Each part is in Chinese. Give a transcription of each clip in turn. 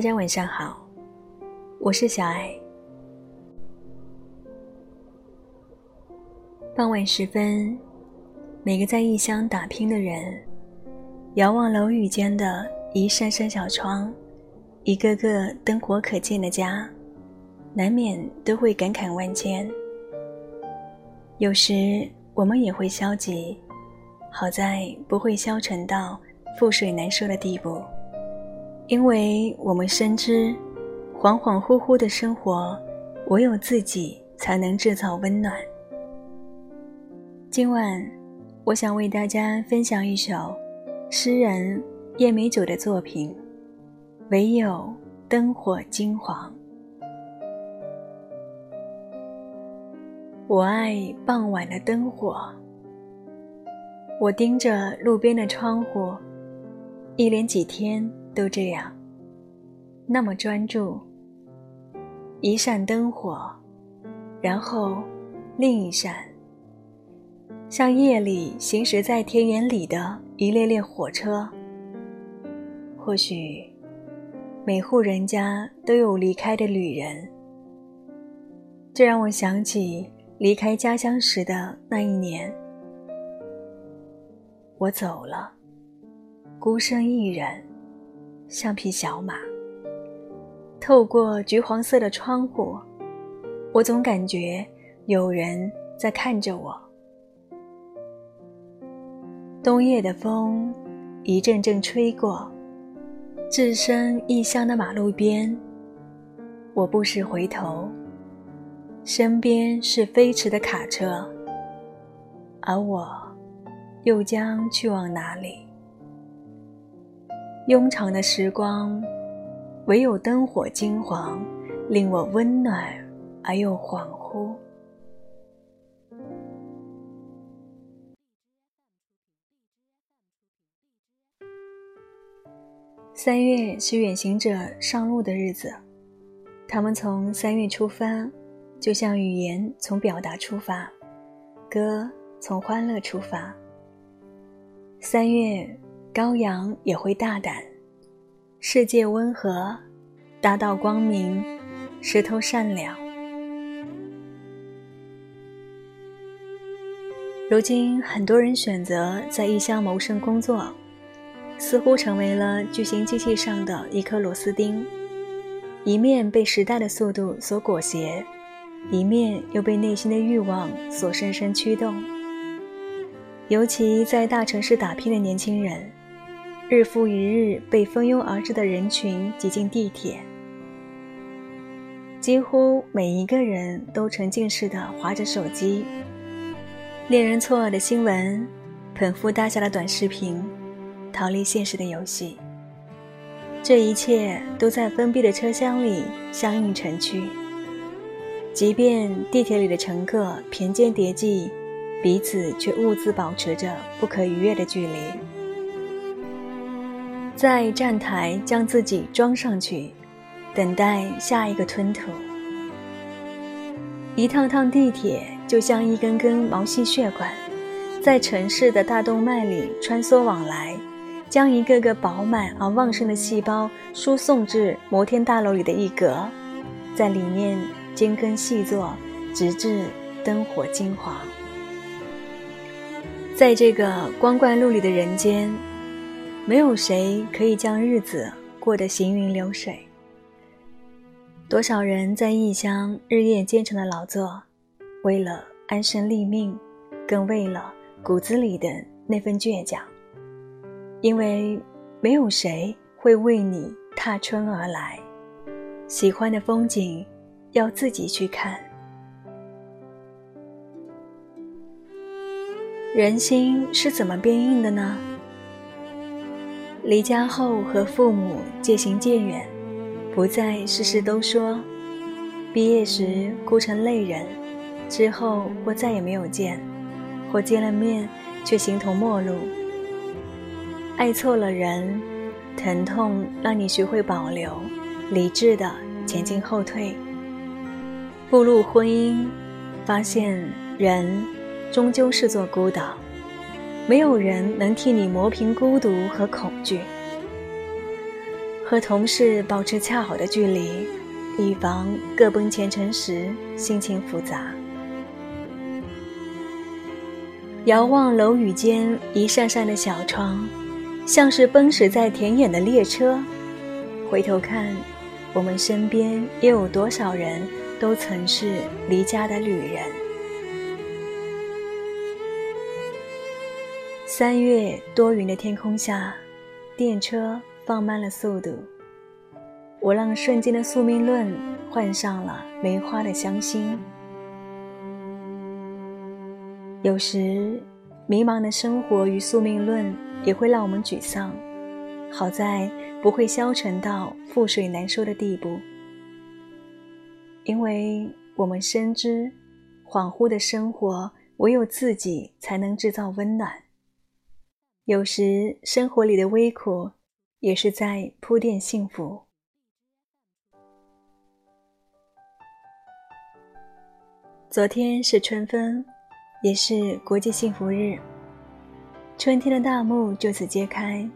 大家晚上好，我是小艾。傍晚时分，每个在异乡打拼的人，遥望楼宇间的一扇扇小窗，一个个灯火可见的家，难免都会感慨万千。有时我们也会消极，好在不会消沉到覆水难收的地步。因为我们深知，恍恍惚惚的生活，唯有自己才能制造温暖。今晚，我想为大家分享一首诗人叶美九的作品《唯有灯火金黄》。我爱傍晚的灯火，我盯着路边的窗户，一连几天。都这样，那么专注。一扇灯火，然后另一扇，像夜里行驶在田园里的一列列火车。或许，每户人家都有离开的旅人。这让我想起离开家乡时的那一年，我走了，孤身一人。像匹小马，透过橘黄色的窗户，我总感觉有人在看着我。冬夜的风一阵阵吹过，置身异乡的马路边，我不时回头，身边是飞驰的卡车，而我又将去往哪里？庸长的时光，唯有灯火金黄，令我温暖而又恍惚。三月是远行者上路的日子，他们从三月出发，就像语言从表达出发，歌从欢乐出发。三月。羔羊也会大胆，世界温和，大道光明，石头善良。如今，很多人选择在异乡谋生工作，似乎成为了巨型机器上的一颗螺丝钉，一面被时代的速度所裹挟，一面又被内心的欲望所深深驱动。尤其在大城市打拼的年轻人。日复一日被蜂拥而至的人群挤进地铁，几乎每一个人都沉浸式的划着手机，令人错愕的新闻，捧腹大笑的短视频，逃离现实的游戏，这一切都在封闭的车厢里相映成趣。即便地铁里的乘客频肩叠骑，彼此却兀自保持着不可逾越的距离。在站台将自己装上去，等待下一个吞吐。一趟趟地铁就像一根根毛细血管，在城市的大动脉里穿梭往来，将一个个饱满而旺盛的细胞输送至摩天大楼里的一格，在里面精耕细作，直至灯火金黄。在这个光怪陆离的人间。没有谁可以将日子过得行云流水。多少人在异乡日夜兼程的劳作，为了安身立命，更为了骨子里的那份倔强。因为没有谁会为你踏春而来，喜欢的风景要自己去看。人心是怎么变硬的呢？离家后和父母渐行渐远，不再事事都说。毕业时哭成泪人，之后或再也没有见，或见了面却形同陌路。爱错了人，疼痛让你学会保留，理智的前进后退。步入婚姻，发现人终究是座孤岛。没有人能替你磨平孤独和恐惧。和同事保持恰好的距离，以防各奔前程时心情复杂。遥望楼宇间一扇扇的小窗，像是奔驰在田野的列车。回头看，我们身边又有多少人都曾是离家的旅人？三月多云的天空下，电车放慢了速度。我让瞬间的宿命论换上了梅花的香心。有时，迷茫的生活与宿命论也会让我们沮丧，好在不会消沉到覆水难收的地步，因为我们深知，恍惚的生活唯有自己才能制造温暖。有时，生活里的微苦，也是在铺垫幸福。昨天是春分。也是国际幸福日，春天的大幕就此揭开，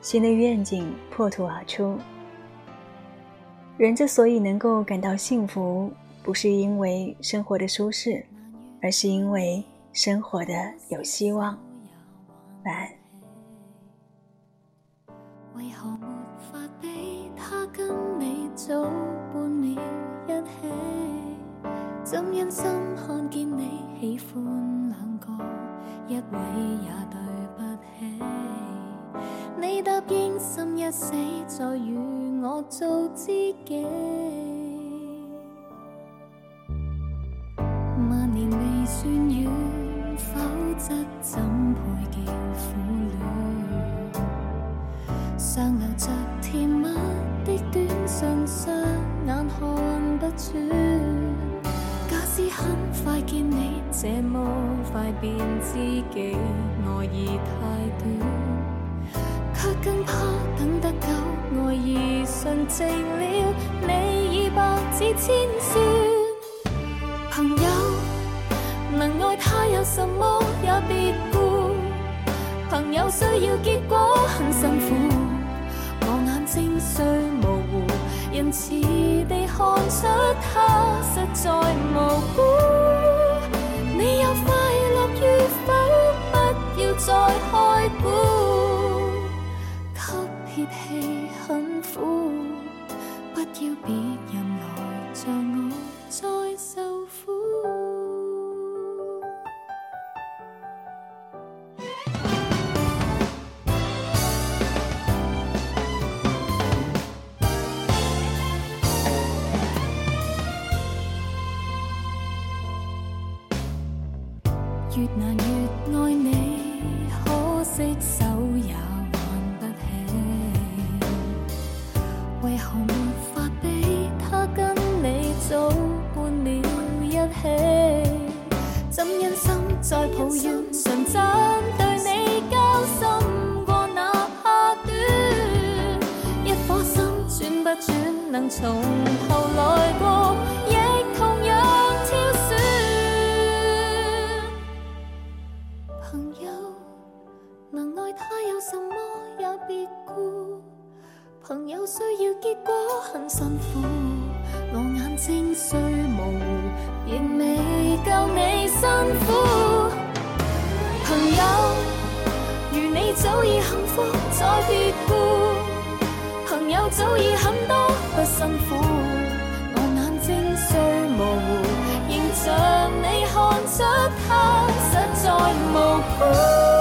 新的愿景破土而出。人之所以能够感到幸福，不是因为生活的舒适，而是因为生活的有希望。晚安。为何没法比他跟你早半秒一起？怎忍心看见你喜欢？一位也对不起，你答应心一死，再与我做知己。万年未算远，否则怎配叫苦恋？尚留着甜蜜的短信，双眼看不穿。假使很快见你这么快便知己，爱意太短，却更怕等得久，爱意纯净了，你已百子千算。朋友，能爱他有什么也别顾，朋友需要结果很辛苦，睛虽模糊。仁慈地看出他实在无辜，再抱怨？纯真对你交心过，哪怕短，一颗心转不转，能从头来过。朋友需要结果很辛苦，我眼睛虽模糊，仍未够你辛苦。早已幸福，再别顾。朋友早已很多不辛苦，我眼睛虽模糊，仍像你看出他实在无辜。